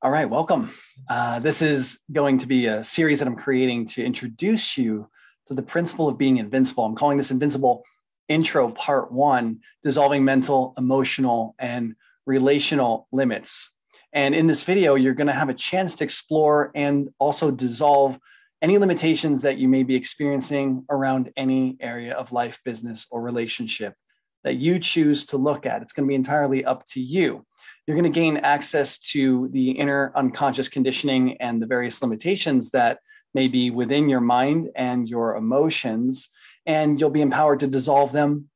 All right, welcome. Uh, this is going to be a series that I'm creating to introduce you to the principle of being invincible. I'm calling this Invincible Intro Part One Dissolving Mental, Emotional, and Relational Limits. And in this video, you're going to have a chance to explore and also dissolve any limitations that you may be experiencing around any area of life, business, or relationship that you choose to look at. It's going to be entirely up to you you're going to gain access to the inner unconscious conditioning and the various limitations that may be within your mind and your emotions. And you'll be empowered to dissolve them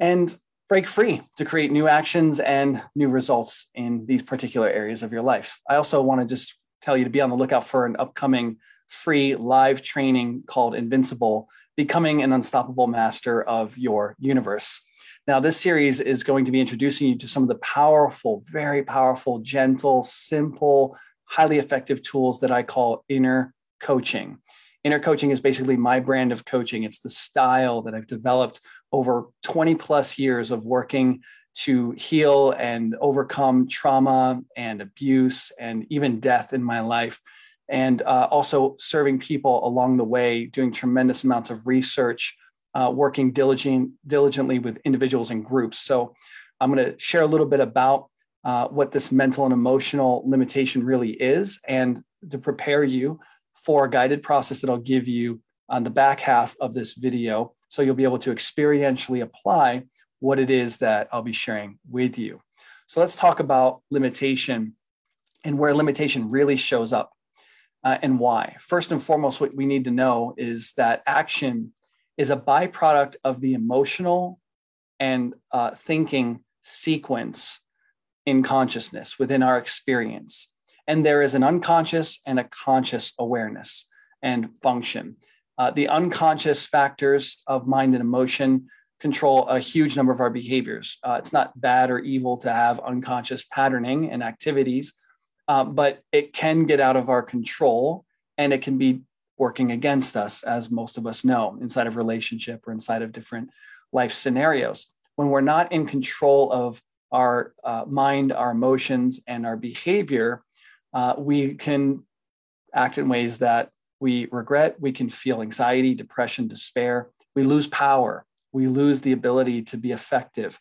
and break free to create new actions and new results in these particular areas of your life. I also want to just tell you to be on the lookout for an upcoming free live training called Invincible Becoming an Unstoppable Master of Your Universe. Now, this series is going to be introducing you to some of the powerful, very powerful, gentle, simple, highly effective tools that I call inner coaching. Inner coaching is basically my brand of coaching. It's the style that I've developed over 20 plus years of working to heal and overcome trauma and abuse and even death in my life. And uh, also serving people along the way, doing tremendous amounts of research uh, working diligent, diligently with individuals and groups. So I'm going to share a little bit about uh, what this mental and emotional limitation really is and to prepare you for a guided process that I'll give you on the back half of this video. So you'll be able to experientially apply what it is that I'll be sharing with you. So let's talk about limitation and where limitation really shows up uh, and why. First and foremost, what we need to know is that action is a byproduct of the emotional and uh, thinking sequence in consciousness within our experience. And there is an unconscious and a conscious awareness and function. Uh, the unconscious factors of mind and emotion control a huge number of our behaviors. Uh, it's not bad or evil to have unconscious patterning and activities, uh, but it can get out of our control and it can be working against us, as most of us know, inside of relationship or inside of different life scenarios. When we're not in control of our uh, mind, our emotions, and our behavior, uh, we can act in ways that we regret. We can feel anxiety, depression, despair. We lose power. We lose the ability to be effective.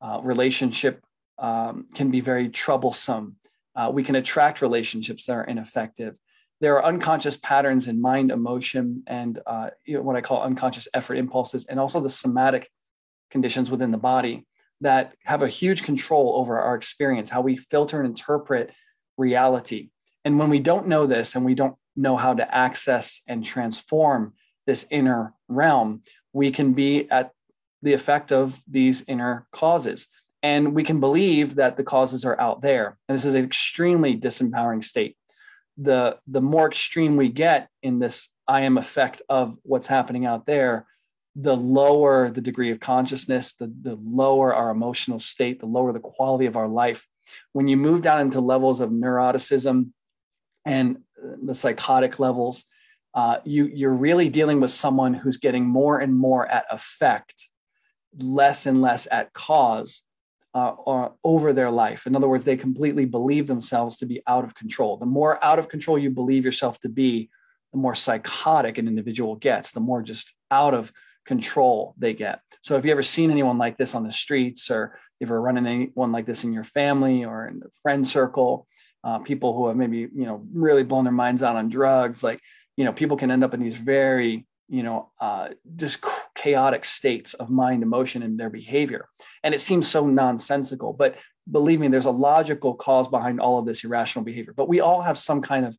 Uh, relationship um, can be very troublesome. Uh, we can attract relationships that are ineffective there are unconscious patterns in mind, emotion, and uh, you know, what I call unconscious effort impulses, and also the somatic conditions within the body that have a huge control over our experience, how we filter and interpret reality. And when we don't know this and we don't know how to access and transform this inner realm, we can be at the effect of these inner causes. And we can believe that the causes are out there. And this is an extremely disempowering state the the more extreme we get in this I am effect of what's happening out there, the lower the degree of consciousness, the, the lower our emotional state, the lower the quality of our life. When you move down into levels of neuroticism and the psychotic levels, uh, you, you're really dealing with someone who's getting more and more at effect, less and less at cause uh, or over their life. In other words, they completely believe themselves to be out of control. The more out of control you believe yourself to be, the more psychotic an individual gets, the more just out of control they get. So, have you ever seen anyone like this on the streets, or if you ever run into anyone like this in your family or in the friend circle? Uh, people who have maybe you know really blown their minds out on drugs, like you know, people can end up in these very you know, uh, just chaotic states of mind, emotion, and their behavior. And it seems so nonsensical, but believe me, there's a logical cause behind all of this irrational behavior. But we all have some kind of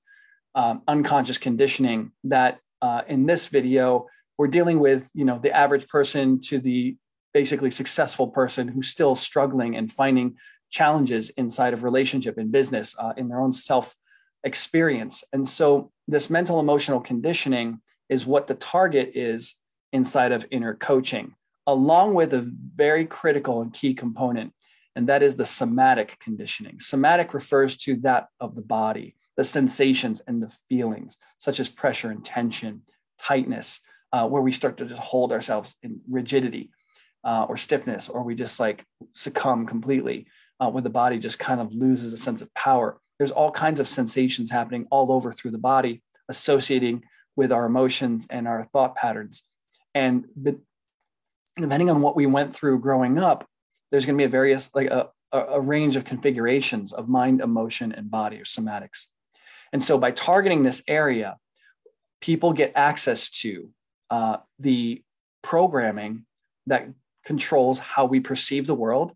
um, unconscious conditioning that uh, in this video, we're dealing with, you know, the average person to the basically successful person who's still struggling and finding challenges inside of relationship and business uh, in their own self experience. And so this mental emotional conditioning is what the target is inside of inner coaching, along with a very critical and key component, and that is the somatic conditioning. Somatic refers to that of the body, the sensations and the feelings, such as pressure and tension, tightness, uh, where we start to just hold ourselves in rigidity uh, or stiffness, or we just like succumb completely, uh, where the body just kind of loses a sense of power. there's all kinds of sensations happening all over through the body associating with our emotions and our thought patterns. And depending on what we went through growing up, there's going to be a various like a, a range of configurations of mind, emotion, and body or somatics. And so by targeting this area, people get access to uh, the programming that controls how we perceive the world.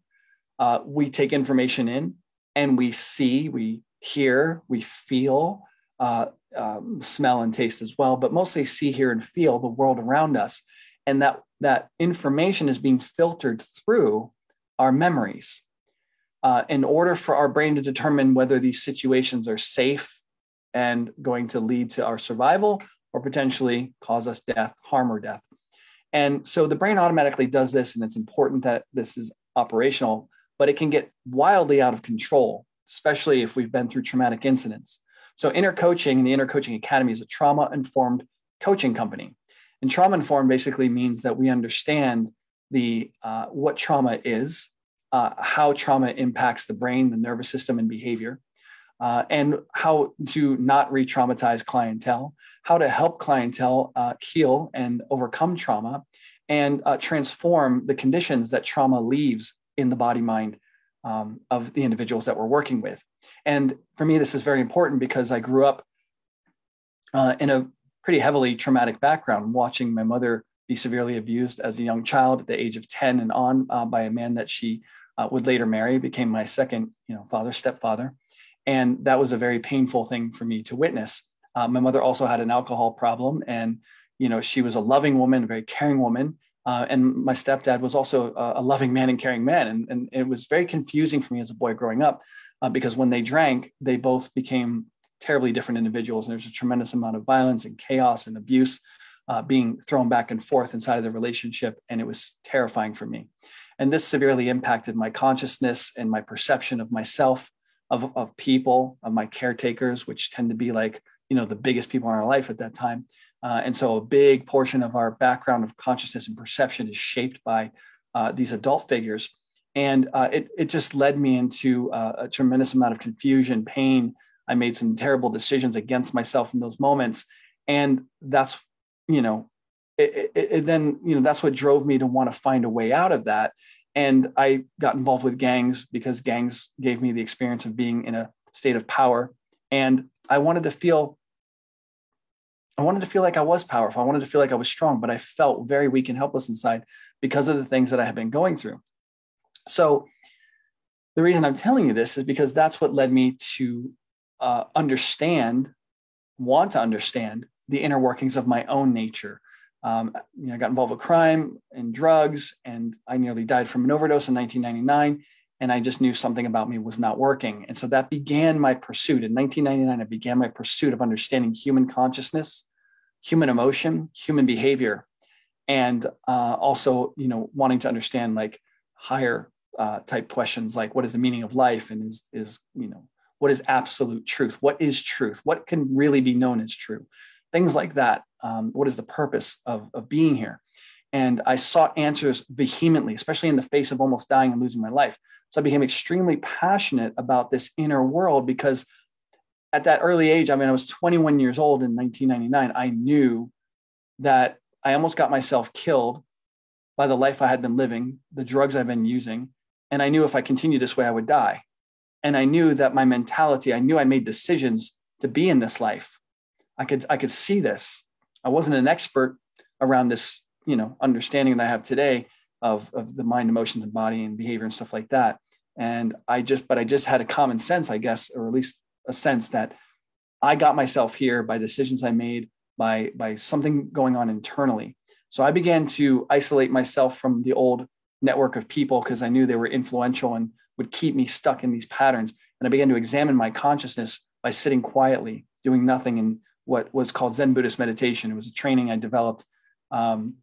Uh, we take information in and we see, we hear, we feel, uh, um, smell and taste as well, but mostly see, hear, and feel the world around us. And that, that information is being filtered through our memories. Uh, in order for our brain to determine whether these situations are safe and going to lead to our survival or potentially cause us death, harm, or death. And so the brain automatically does this, and it's important that this is operational, but it can get wildly out of control, especially if we've been through traumatic incidents. So, Inner Coaching, the Inner Coaching Academy is a trauma informed coaching company. And trauma informed basically means that we understand the uh, what trauma is, uh, how trauma impacts the brain, the nervous system, and behavior, uh, and how to not re-traumatize clientele, how to help clientele uh, heal and overcome trauma, and uh, transform the conditions that trauma leaves in the body mind um, of the individuals that we're working with. And for me, this is very important because I grew up uh, in a pretty heavily traumatic background, watching my mother be severely abused as a young child at the age of 10 and on uh, by a man that she uh, would later marry, became my second, you know, father, stepfather. And that was a very painful thing for me to witness. Uh, my mother also had an alcohol problem and, you know, she was a loving woman, a very caring woman. Uh, and my stepdad was also a, loving man and caring man. And, and it was very confusing for me as a boy growing up uh, because when they drank, they both became terribly different individuals. And there's a tremendous amount of violence and chaos and abuse uh, being thrown back and forth inside of the relationship. And it was terrifying for me. And this severely impacted my consciousness and my perception of myself, of, of people, of my caretakers, which tend to be like, you know, the biggest people in our life at that time. Uh, and so a big portion of our background of consciousness and perception is shaped by uh, these adult figures. And uh, it, it just led me into uh, a tremendous amount of confusion, pain. I made some terrible decisions against myself in those moments. And that's you know, it, it, it then, you know, that's what drove me to want to find a way out of that. And I got involved with gangs because gangs gave me the experience of being in a state of power. And I wanted to feel, I wanted to feel like I was powerful. I wanted to feel like I was strong, but I felt very weak and helpless inside because of the things that I had been going through. So the reason I'm telling you this is because that's what led me to uh, understand, want to understand the inner workings of my own nature. Um, you know, I got involved with crime and drugs, and I nearly died from an overdose in 1999. And I just knew something about me was not working. And so that began my pursuit. In 1999, I began my pursuit of understanding human consciousness, human emotion, human behavior, and uh, also, you know, wanting to understand like higher uh, type questions like what is the meaning of life and is is you know what is absolute truth what is truth what can really be known as true things like that. Um, what is the purpose of, of being here? And I sought answers vehemently, especially in the face of almost dying and losing my life. So I became extremely passionate about this inner world because at that early age, I mean, I was 21 years old in 1999. I knew that I almost got myself killed by the life I had been living, the drugs I've been using. And I knew if I continued this way, I would die. And I knew that my mentality, I knew I made decisions to be in this life. I could I could see this. I wasn't an expert around this, you know, understanding that I have today of of the mind, emotions, and body and behavior and stuff like that. And I just, but I just had a common sense, I guess, or at least a sense that I got myself here by decisions I made, by by something going on internally. So I began to isolate myself from the old network of people because I knew they were influential and would keep me stuck in these patterns. And I began to examine my consciousness by sitting quietly, doing nothing, in what was called Zen Buddhist meditation. It was a training I developed um,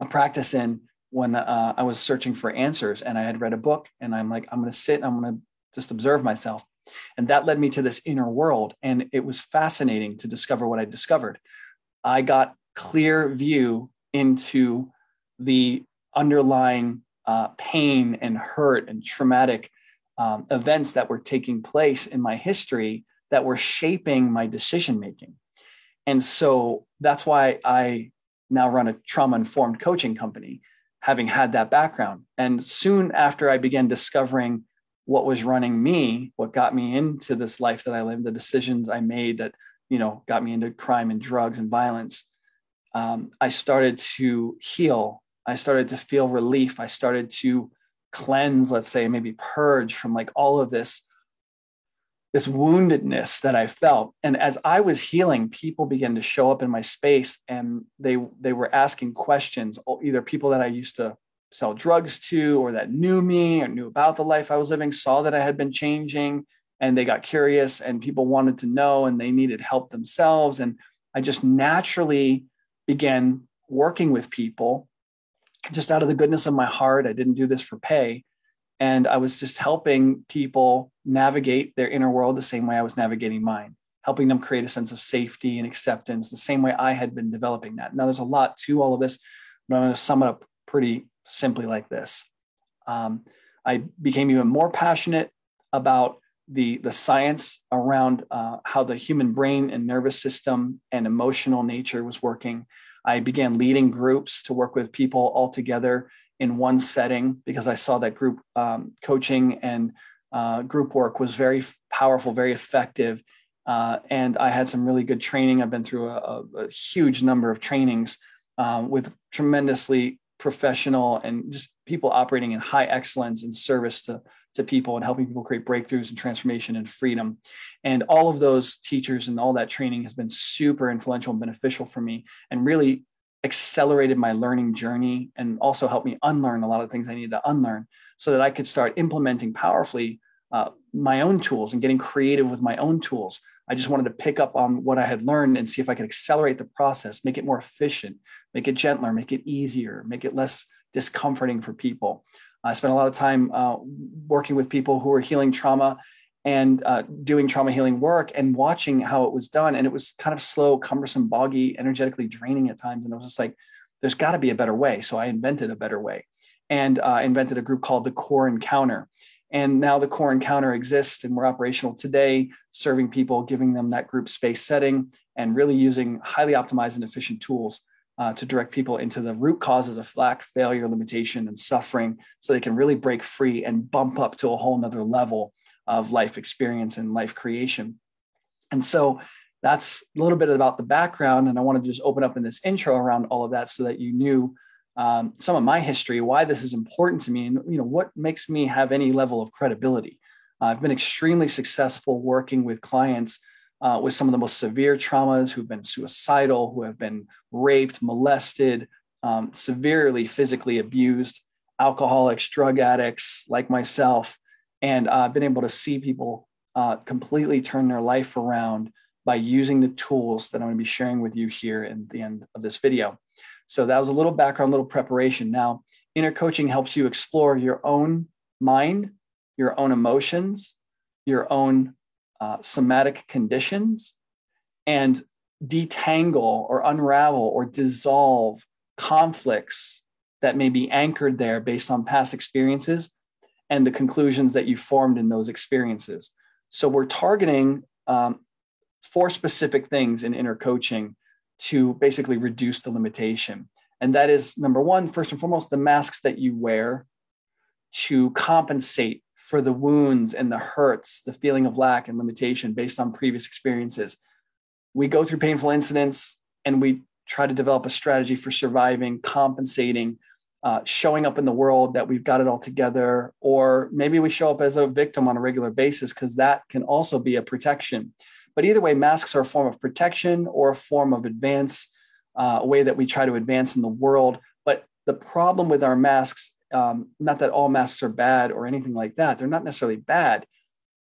a practice in when uh, I was searching for answers. And I had read a book, and I'm like, I'm going to sit I'm going to just observe myself. And that led me to this inner world. And it was fascinating to discover what I discovered. I got clear view into the underlying uh, pain and hurt and traumatic um, events that were taking place in my history that were shaping my decision making. And so that's why I now run a trauma informed coaching company, having had that background. And soon after I began discovering what was running me, what got me into this life that I lived, the decisions I made that, you know, got me into crime and drugs and violence, um, I started to heal. I started to feel relief. I started to cleanse, let's say, maybe purge from like all of this this woundedness that I felt. And as I was healing, people began to show up in my space and they they were asking questions, either people that I used to sell drugs to or that knew me or knew about the life I was living, saw that I had been changing and they got curious and people wanted to know and they needed help themselves. And I just naturally began working with people just out of the goodness of my heart. I didn't do this for pay. And I was just helping people navigate their inner world the same way I was navigating mine, helping them create a sense of safety and acceptance the same way I had been developing that. Now, there's a lot to all of this, but I'm going to sum it up pretty simply like this. Um, I became even more passionate about the, the science around uh, how the human brain and nervous system and emotional nature was working. I began leading groups to work with people all together in one setting because I saw that group um, coaching and uh, group work was very powerful, very effective. Uh, and I had some really good training. I've been through a, a, huge number of trainings um, with tremendously professional and just people operating in high excellence and service to, to people and helping people create breakthroughs and transformation and freedom. And all of those teachers and all that training has been super influential and beneficial for me and really accelerated my learning journey and also helped me unlearn a lot of things I needed to unlearn so that I could start implementing powerfully uh, my own tools and getting creative with my own tools. I just wanted to pick up on what I had learned and see if I could accelerate the process, make it more efficient, make it gentler, make it easier, make it less discomforting for people. I spent a lot of time uh, working with people who were healing trauma and uh, doing trauma healing work and watching how it was done. And it was kind of slow, cumbersome, boggy, energetically draining at times. And I was just like, there's got to be a better way. So I invented a better way and uh, invented a group called the Core Encounter. And now the Core Encounter exists and we're operational today, serving people, giving them that group space setting, and really using highly optimized and efficient tools uh, to direct people into the root causes of lack, failure, limitation, and suffering so they can really break free and bump up to a whole nother level of life experience and life creation. And so that's a little bit about the background. And I want to just open up in this intro around all of that so that you knew um, some of my history, why this is important to me, and you know what makes me have any level of credibility. Uh, I've been extremely successful working with clients uh, with some of the most severe traumas who've been suicidal, who have been raped, molested, um, severely physically abused, alcoholics, drug addicts like myself, and I've uh, been able to see people uh, completely turn their life around by using the tools that I'm going to be sharing with you here in the end of this video. So that was a little background, a little preparation. Now, inner coaching helps you explore your own mind, your own emotions, your own uh, somatic conditions, and detangle or unravel or dissolve conflicts that may be anchored there based on past experiences and the conclusions that you formed in those experiences. So we're targeting um, four specific things in inner coaching to basically reduce the limitation. And that is number one, first and foremost, the masks that you wear to compensate for the wounds and the hurts, the feeling of lack and limitation based on previous experiences. We go through painful incidents and we try to develop a strategy for surviving, compensating, uh, showing up in the world that we've got it all together, or maybe we show up as a victim on a regular basis because that can also be a protection. But either way, masks are a form of protection or a form of advance, uh, a way that we try to advance in the world. But the problem with our masks, um, not that all masks are bad or anything like that, they're not necessarily bad.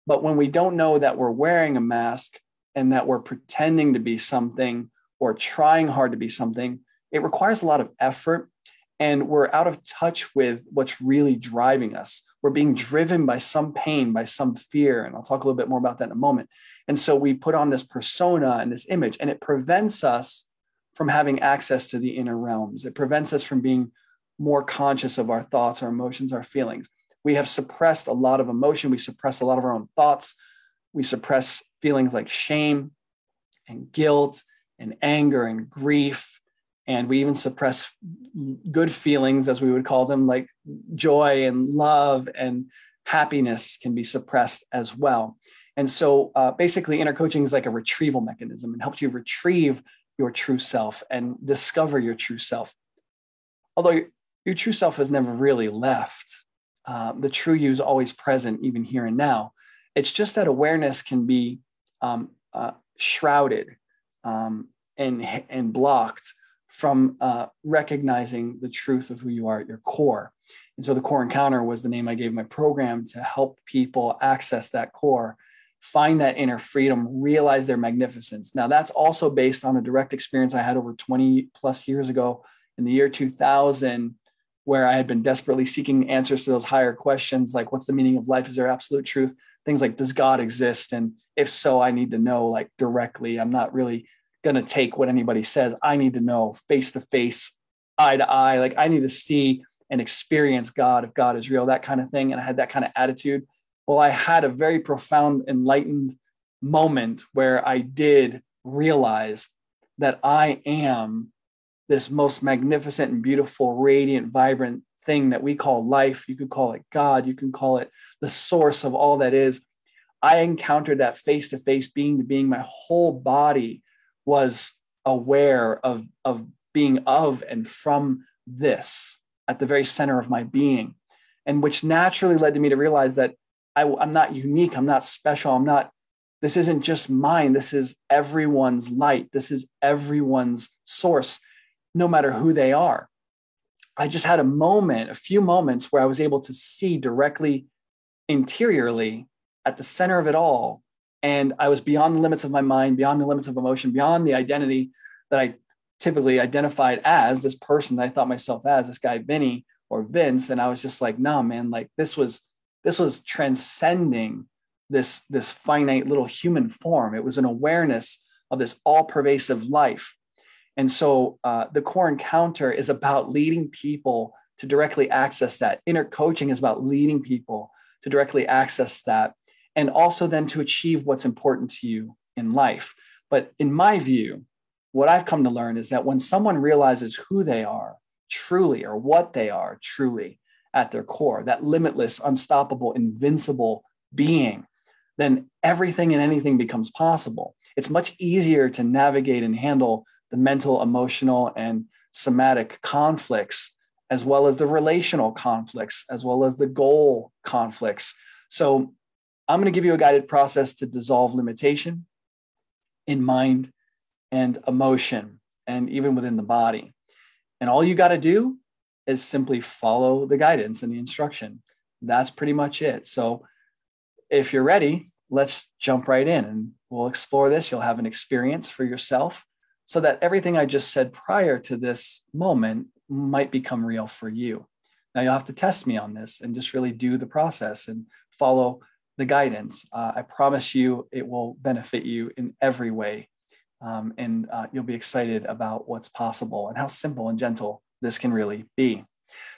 But when we don't know that we're wearing a mask and that we're pretending to be something or trying hard to be something, it requires a lot of effort and we're out of touch with what's really driving us. We're being driven by some pain, by some fear. And I'll talk a little bit more about that in a moment. And so we put on this persona and this image, and it prevents us from having access to the inner realms. It prevents us from being more conscious of our thoughts, our emotions, our feelings. we have suppressed a lot of emotion. We suppress a lot of our own thoughts. We suppress feelings like shame and guilt and anger and grief. And we even suppress good feelings, as we would call them, like joy and love and happiness can be suppressed as well. And so uh, basically, inner coaching is like a retrieval mechanism and helps you retrieve your true self and discover your true self. Although your, true self has never really left, uh, the true you is always present, even here and now. It's just that awareness can be um, uh, shrouded um, and, and blocked from uh, recognizing the truth of who you are at your core. And so the core encounter was the name I gave my program to help people access that core, find that inner freedom, realize their magnificence. Now, that's also based on a direct experience I had over 20 plus years ago in the year 2000, where I had been desperately seeking answers to those higher questions like, what's the meaning of life? Is there absolute truth? Things like, does God exist? And if so, I need to know like directly. I'm not really going to take what anybody says. I need to know face to face, eye to eye. Like, I need to see and experience God if God is real, that kind of thing. And I had that kind of attitude. Well, I had a very profound, enlightened moment where I did realize that I am this most magnificent and beautiful, radiant, vibrant thing that we call life. You could call it God, you can call it the source of all that is. I encountered that face to face, being to being. My whole body was aware of, of being of and from this at the very center of my being, and which naturally led to me to realize that I, I'm not unique, I'm not special, I'm not, this isn't just mine, this is everyone's light, this is everyone's source, no matter who they are. I just had a moment, a few moments where I was able to see directly interiorly at the center of it all. And I was beyond the limits of my mind, beyond the limits of emotion, beyond the identity that I typically identified as this person that I thought myself as, this guy Vinny or Vince. And I was just like, no, man, like this was this was transcending this this finite little human form. It was an awareness of this all-pervasive life. And so uh, the core encounter is about leading people to directly access that. Inner coaching is about leading people to directly access that, and also then to achieve what's important to you in life. But in my view, what I've come to learn is that when someone realizes who they are truly or what they are truly at their core, that limitless, unstoppable, invincible being, then everything and anything becomes possible. It's much easier to navigate and handle the mental, emotional, and somatic conflicts, as well as the relational conflicts, as well as the goal conflicts. So, I'm going to give you a guided process to dissolve limitation in mind, and emotion, and even within the body. And all you got to do is simply follow the guidance and the instruction. That's pretty much it. So if you're ready, let's jump right in and we'll explore this. You'll have an experience for yourself so that everything I just said prior to this moment might become real for you. Now you'll have to test me on this and just really do the process and follow the guidance. Uh, I promise you it will benefit you in every way um, and uh, you'll be excited about what's possible and how simple and gentle this can really be.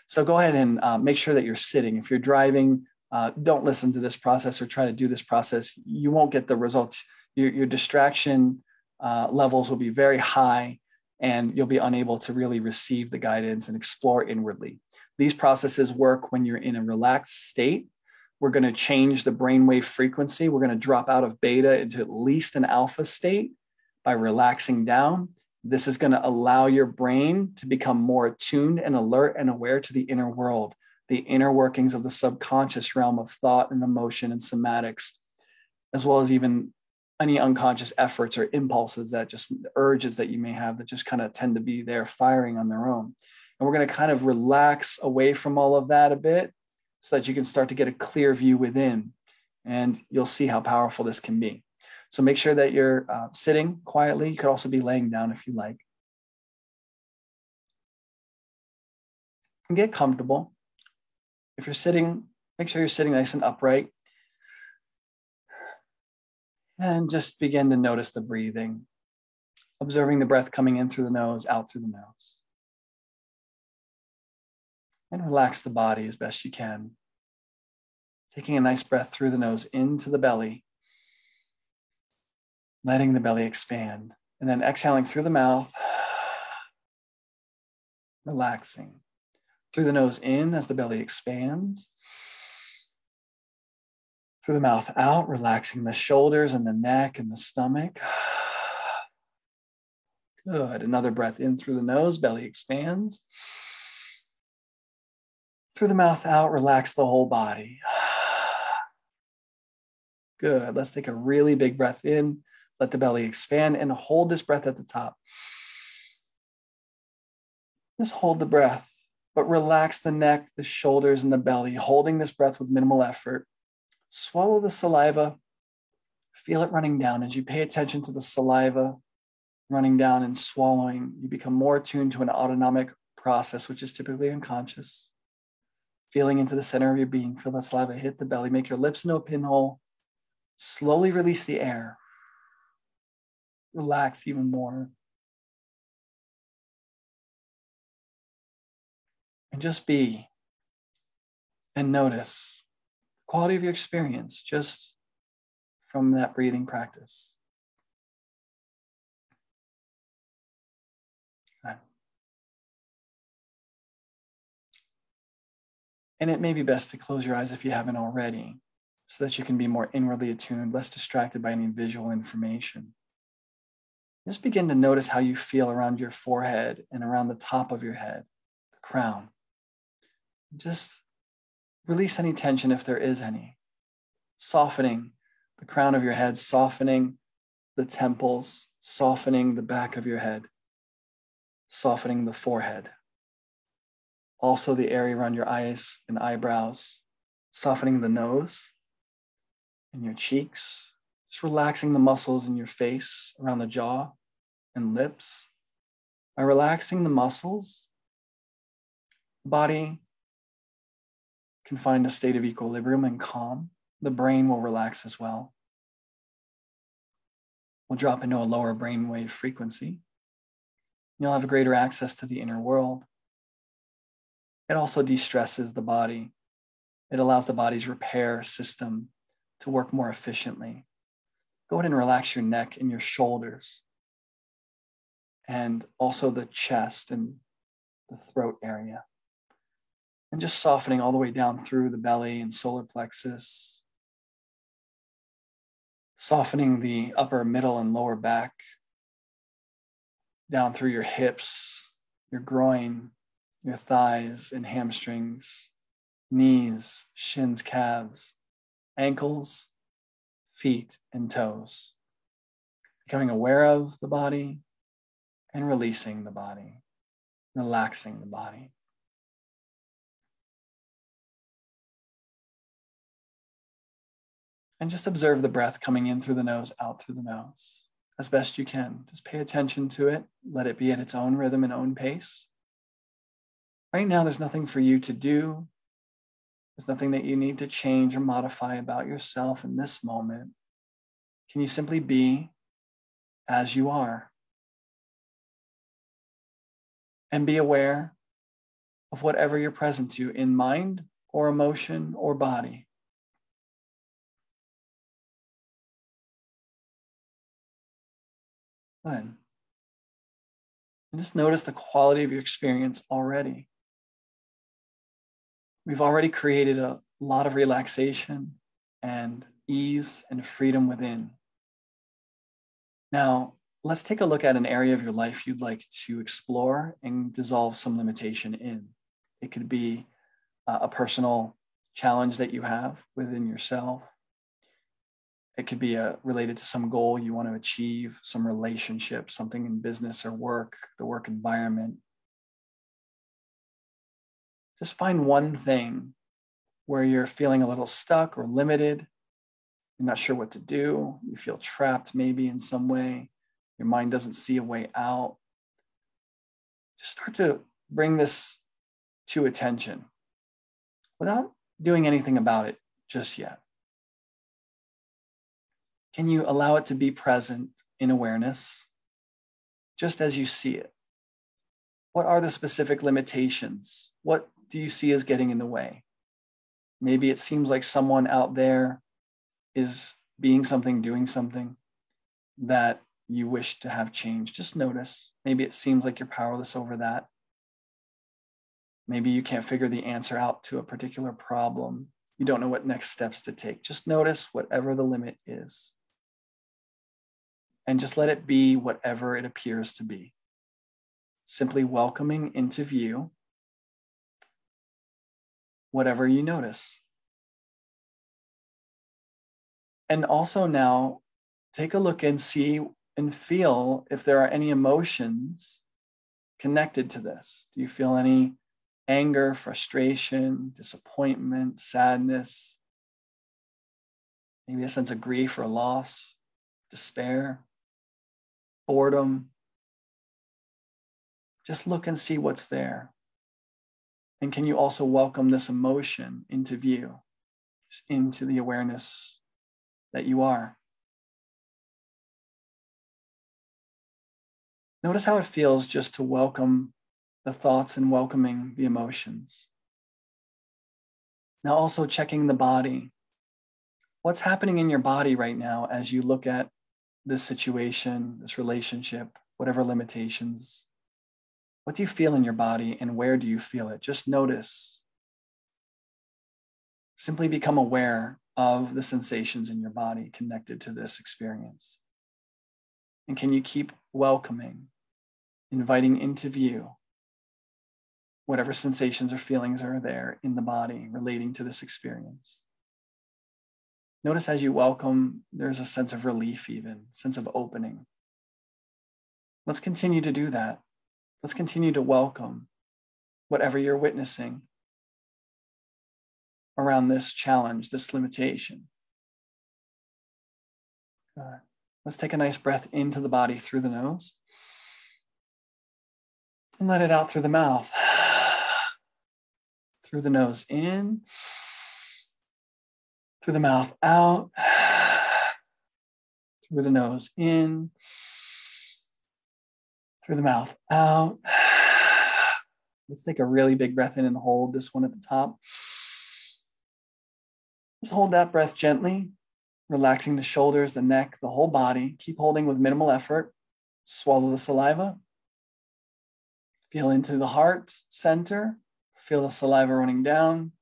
So go ahead and uh, make sure that you're sitting. If you're driving, uh, don't listen to this process or try to do this process. You won't get the results. Your, your distraction uh, levels will be very high and you'll be unable to really receive the guidance and explore inwardly. These processes work when you're in a relaxed state. We're going to change the brainwave frequency. We're going to drop out of beta into at least an alpha state by relaxing down. This is going to allow your brain to become more attuned and alert and aware to the inner world, the inner workings of the subconscious realm of thought and emotion and somatics, as well as even any unconscious efforts or impulses that just urges that you may have that just kind of tend to be there firing on their own. And we're going to kind of relax away from all of that a bit so that you can start to get a clear view within. And you'll see how powerful this can be. So make sure that you're uh, sitting quietly. You could also be laying down if you like. And get comfortable. If you're sitting, make sure you're sitting nice and upright. And just begin to notice the breathing, observing the breath coming in through the nose, out through the nose. And relax the body as best you can. Taking a nice breath through the nose into the belly, letting the belly expand, and then exhaling through the mouth, relaxing. Through the nose in as the belly expands. Through the mouth out, relaxing the shoulders and the neck and the stomach. Good. Another breath in through the nose, belly expands. Through the mouth out, relax the whole body. Good. Let's take a really big breath in. Let the belly expand and hold this breath at the top. Just hold the breath, but relax the neck, the shoulders, and the belly, holding this breath with minimal effort. Swallow the saliva. Feel it running down as you pay attention to the saliva running down and swallowing. You become more attuned to an autonomic process, which is typically unconscious. Feeling into the center of your being, feel that saliva hit the belly, make your lips no pinhole. Slowly release the air. Relax even more. And just be and notice the quality of your experience just from that breathing practice. And it may be best to close your eyes if you haven't already, so that you can be more inwardly attuned, less distracted by any visual information. Just begin to notice how you feel around your forehead and around the top of your head, the crown. Just release any tension if there is any. Softening the crown of your head, softening the temples, softening the back of your head, softening the forehead also the area around your eyes and eyebrows, softening the nose and your cheeks, just relaxing the muscles in your face, around the jaw and lips. By relaxing the muscles, the body can find a state of equilibrium and calm. The brain will relax as well. We'll drop into a lower brainwave frequency. You'll have a greater access to the inner world. It also de stresses the body. It allows the body's repair system to work more efficiently. Go ahead and relax your neck and your shoulders, and also the chest and the throat area. And just softening all the way down through the belly and solar plexus, softening the upper, middle, and lower back, down through your hips, your groin, your thighs and hamstrings, knees, shins, calves, ankles, feet, and toes. Becoming aware of the body and releasing the body, relaxing the body. And just observe the breath coming in through the nose, out through the nose as best you can. Just pay attention to it. Let it be at its own rhythm and own pace. Right now, there's nothing for you to do. There's nothing that you need to change or modify about yourself in this moment. Can you simply be as you are? And be aware of whatever you're present to in mind or emotion or body. Good. And just notice the quality of your experience already. We've already created a lot of relaxation and ease and freedom within. Now, let's take a look at an area of your life you'd like to explore and dissolve some limitation in. It could be uh, a personal challenge that you have within yourself. It could be a, uh, related to some goal you want to achieve, some relationship, something in business or work, the work environment, just find one thing where you're feeling a little stuck or limited. You're not sure what to do. You feel trapped maybe in some way. Your mind doesn't see a way out. Just start to bring this to attention without doing anything about it just yet. Can you allow it to be present in awareness just as you see it? What are the specific limitations? What do you see as getting in the way? Maybe it seems like someone out there is being something, doing something that you wish to have changed. Just notice. Maybe it seems like you're powerless over that. Maybe you can't figure the answer out to a particular problem. You don't know what next steps to take. Just notice whatever the limit is. And just let it be whatever it appears to be. Simply welcoming into view whatever you notice. And also now take a look and see and feel if there are any emotions connected to this. Do you feel any anger, frustration, disappointment, sadness, maybe a sense of grief or loss, despair, boredom? Just look and see what's there. And can you also welcome this emotion into view, into the awareness that you are? Notice how it feels just to welcome the thoughts and welcoming the emotions. Now, also checking the body. What's happening in your body right now as you look at this situation, this relationship, whatever limitations what do you feel in your body and where do you feel it? Just notice. Simply become aware of the sensations in your body connected to this experience. And can you keep welcoming, inviting into view whatever sensations or feelings are there in the body relating to this experience? Notice as you welcome, there's a sense of relief, even sense of opening. Let's continue to do that. Let's continue to welcome whatever you're witnessing around this challenge, this limitation. Good. Let's take a nice breath into the body through the nose and let it out through the mouth. Through the nose in, through the mouth out, through the nose in through the mouth out. Um, let's take a really big breath in and hold this one at the top. Just hold that breath gently, relaxing the shoulders, the neck, the whole body. Keep holding with minimal effort. Swallow the saliva. Feel into the heart center. Feel the saliva running down.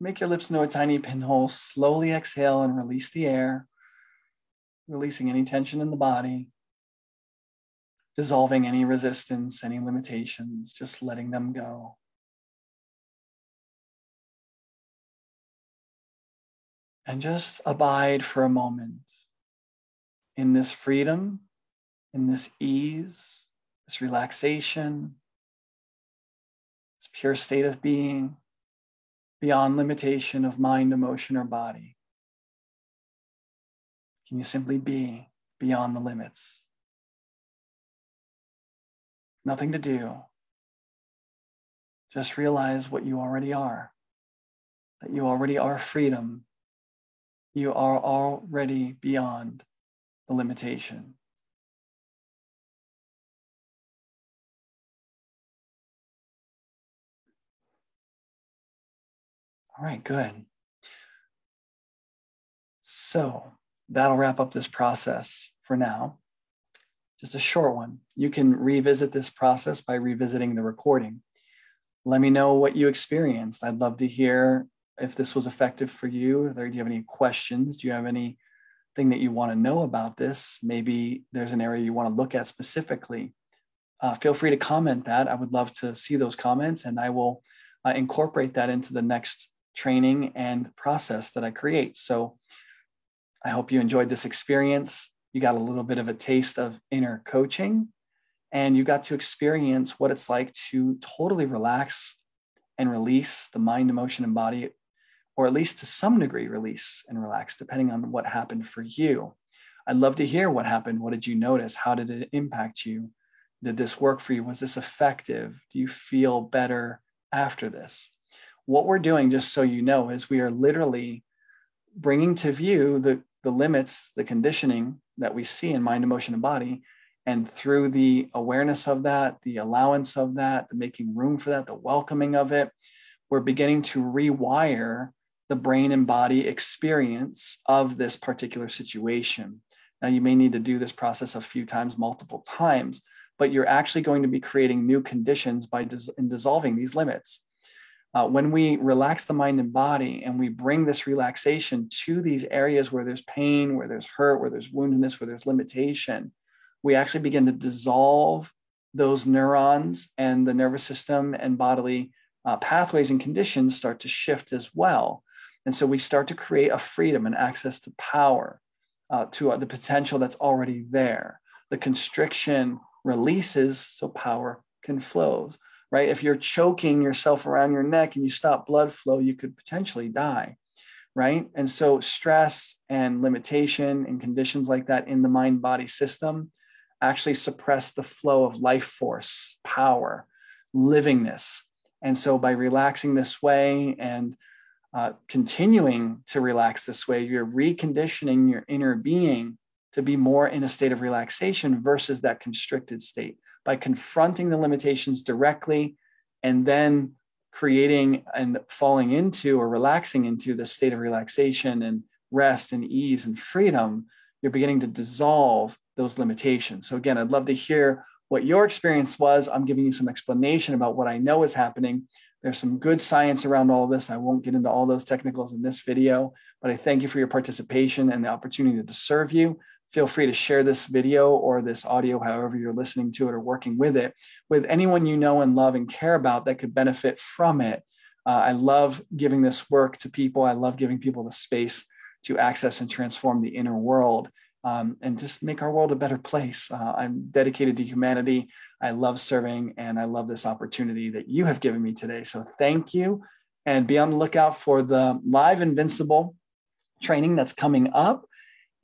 Make your lips into a tiny pinhole. Slowly exhale and release the air, releasing any tension in the body dissolving any resistance, any limitations, just letting them go. And just abide for a moment in this freedom, in this ease, this relaxation, this pure state of being beyond limitation of mind, emotion, or body. Can you simply be beyond the limits? Nothing to do. Just realize what you already are, that you already are freedom. You are already beyond the limitation. All right, good. So that'll wrap up this process for now just a short one. You can revisit this process by revisiting the recording. Let me know what you experienced. I'd love to hear if this was effective for you. Do you have any questions? Do you have anything that you want to know about this? Maybe there's an area you want to look at specifically. Uh, feel free to comment that. I would love to see those comments and I will uh, incorporate that into the next training and process that I create. So I hope you enjoyed this experience you got a little bit of a taste of inner coaching and you got to experience what it's like to totally relax and release the mind, emotion, and body, or at least to some degree, release and relax, depending on what happened for you. I'd love to hear what happened. What did you notice? How did it impact you? Did this work for you? Was this effective? Do you feel better after this? What we're doing, just so you know, is we are literally bringing to view the, the limits, the conditioning that we see in mind, emotion, and body. And through the awareness of that, the allowance of that, the making room for that, the welcoming of it, we're beginning to rewire the brain and body experience of this particular situation. Now, you may need to do this process a few times, multiple times, but you're actually going to be creating new conditions by dis- in dissolving these limits. Uh, when we relax the mind and body and we bring this relaxation to these areas where there's pain, where there's hurt, where there's woundedness, where there's limitation, we actually begin to dissolve those neurons and the nervous system and bodily uh, pathways and conditions start to shift as well. And so we start to create a freedom and access to power, uh, to uh, the potential that's already there. The constriction releases so power can flow, right? If you're choking yourself around your neck and you stop blood flow, you could potentially die, right? And so stress and limitation and conditions like that in the mind body system actually suppress the flow of life force, power, livingness. And so by relaxing this way and uh, continuing to relax this way, you're reconditioning your inner being to be more in a state of relaxation versus that constricted state by confronting the limitations directly and then creating and falling into or relaxing into the state of relaxation and rest and ease and freedom, you're beginning to dissolve those limitations. So, again, I'd love to hear what your experience was. I'm giving you some explanation about what I know is happening. There's some good science around all this. I won't get into all those technicals in this video, but I thank you for your participation and the opportunity to serve you. Feel free to share this video or this audio, however you're listening to it or working with it, with anyone you know and love and care about that could benefit from it. Uh, I love giving this work to people. I love giving people the space to access and transform the inner world um, and just make our world a better place. Uh, I'm dedicated to humanity. I love serving and I love this opportunity that you have given me today. So thank you. And be on the lookout for the live Invincible training that's coming up.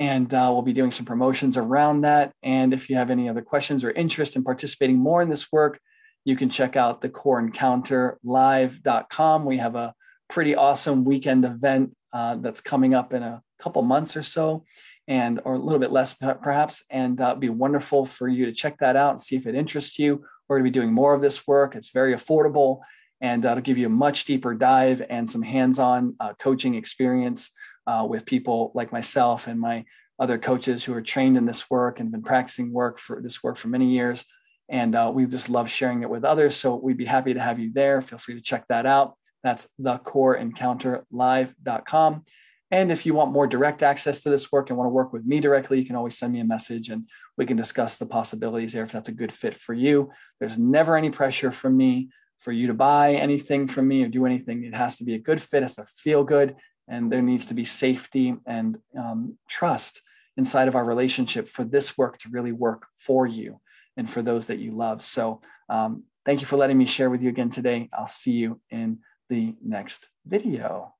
And uh, we'll be doing some promotions around that. And if you have any other questions or interest in participating more in this work, you can check out the core encounter live.com. We have a pretty awesome weekend event uh, that's coming up in a couple months or so and or a little bit less perhaps and uh, it'd be wonderful for you to check that out and see if it interests you we're going to be doing more of this work it's very affordable and that'll give you a much deeper dive and some hands-on uh, coaching experience uh, with people like myself and my other coaches who are trained in this work and been practicing work for this work for many years. And uh, we just love sharing it with others. So we'd be happy to have you there. Feel free to check that out. That's thecoreencounterlive.com and if you want more direct access to this work and want to work with me directly, you can always send me a message and we can discuss the possibilities there if that's a good fit for you. There's never any pressure from me for you to buy anything from me or do anything. It has to be a good fit, it has to feel good, and there needs to be safety and um, trust inside of our relationship for this work to really work for you and for those that you love. So, um, thank you for letting me share with you again today. I'll see you in the next video.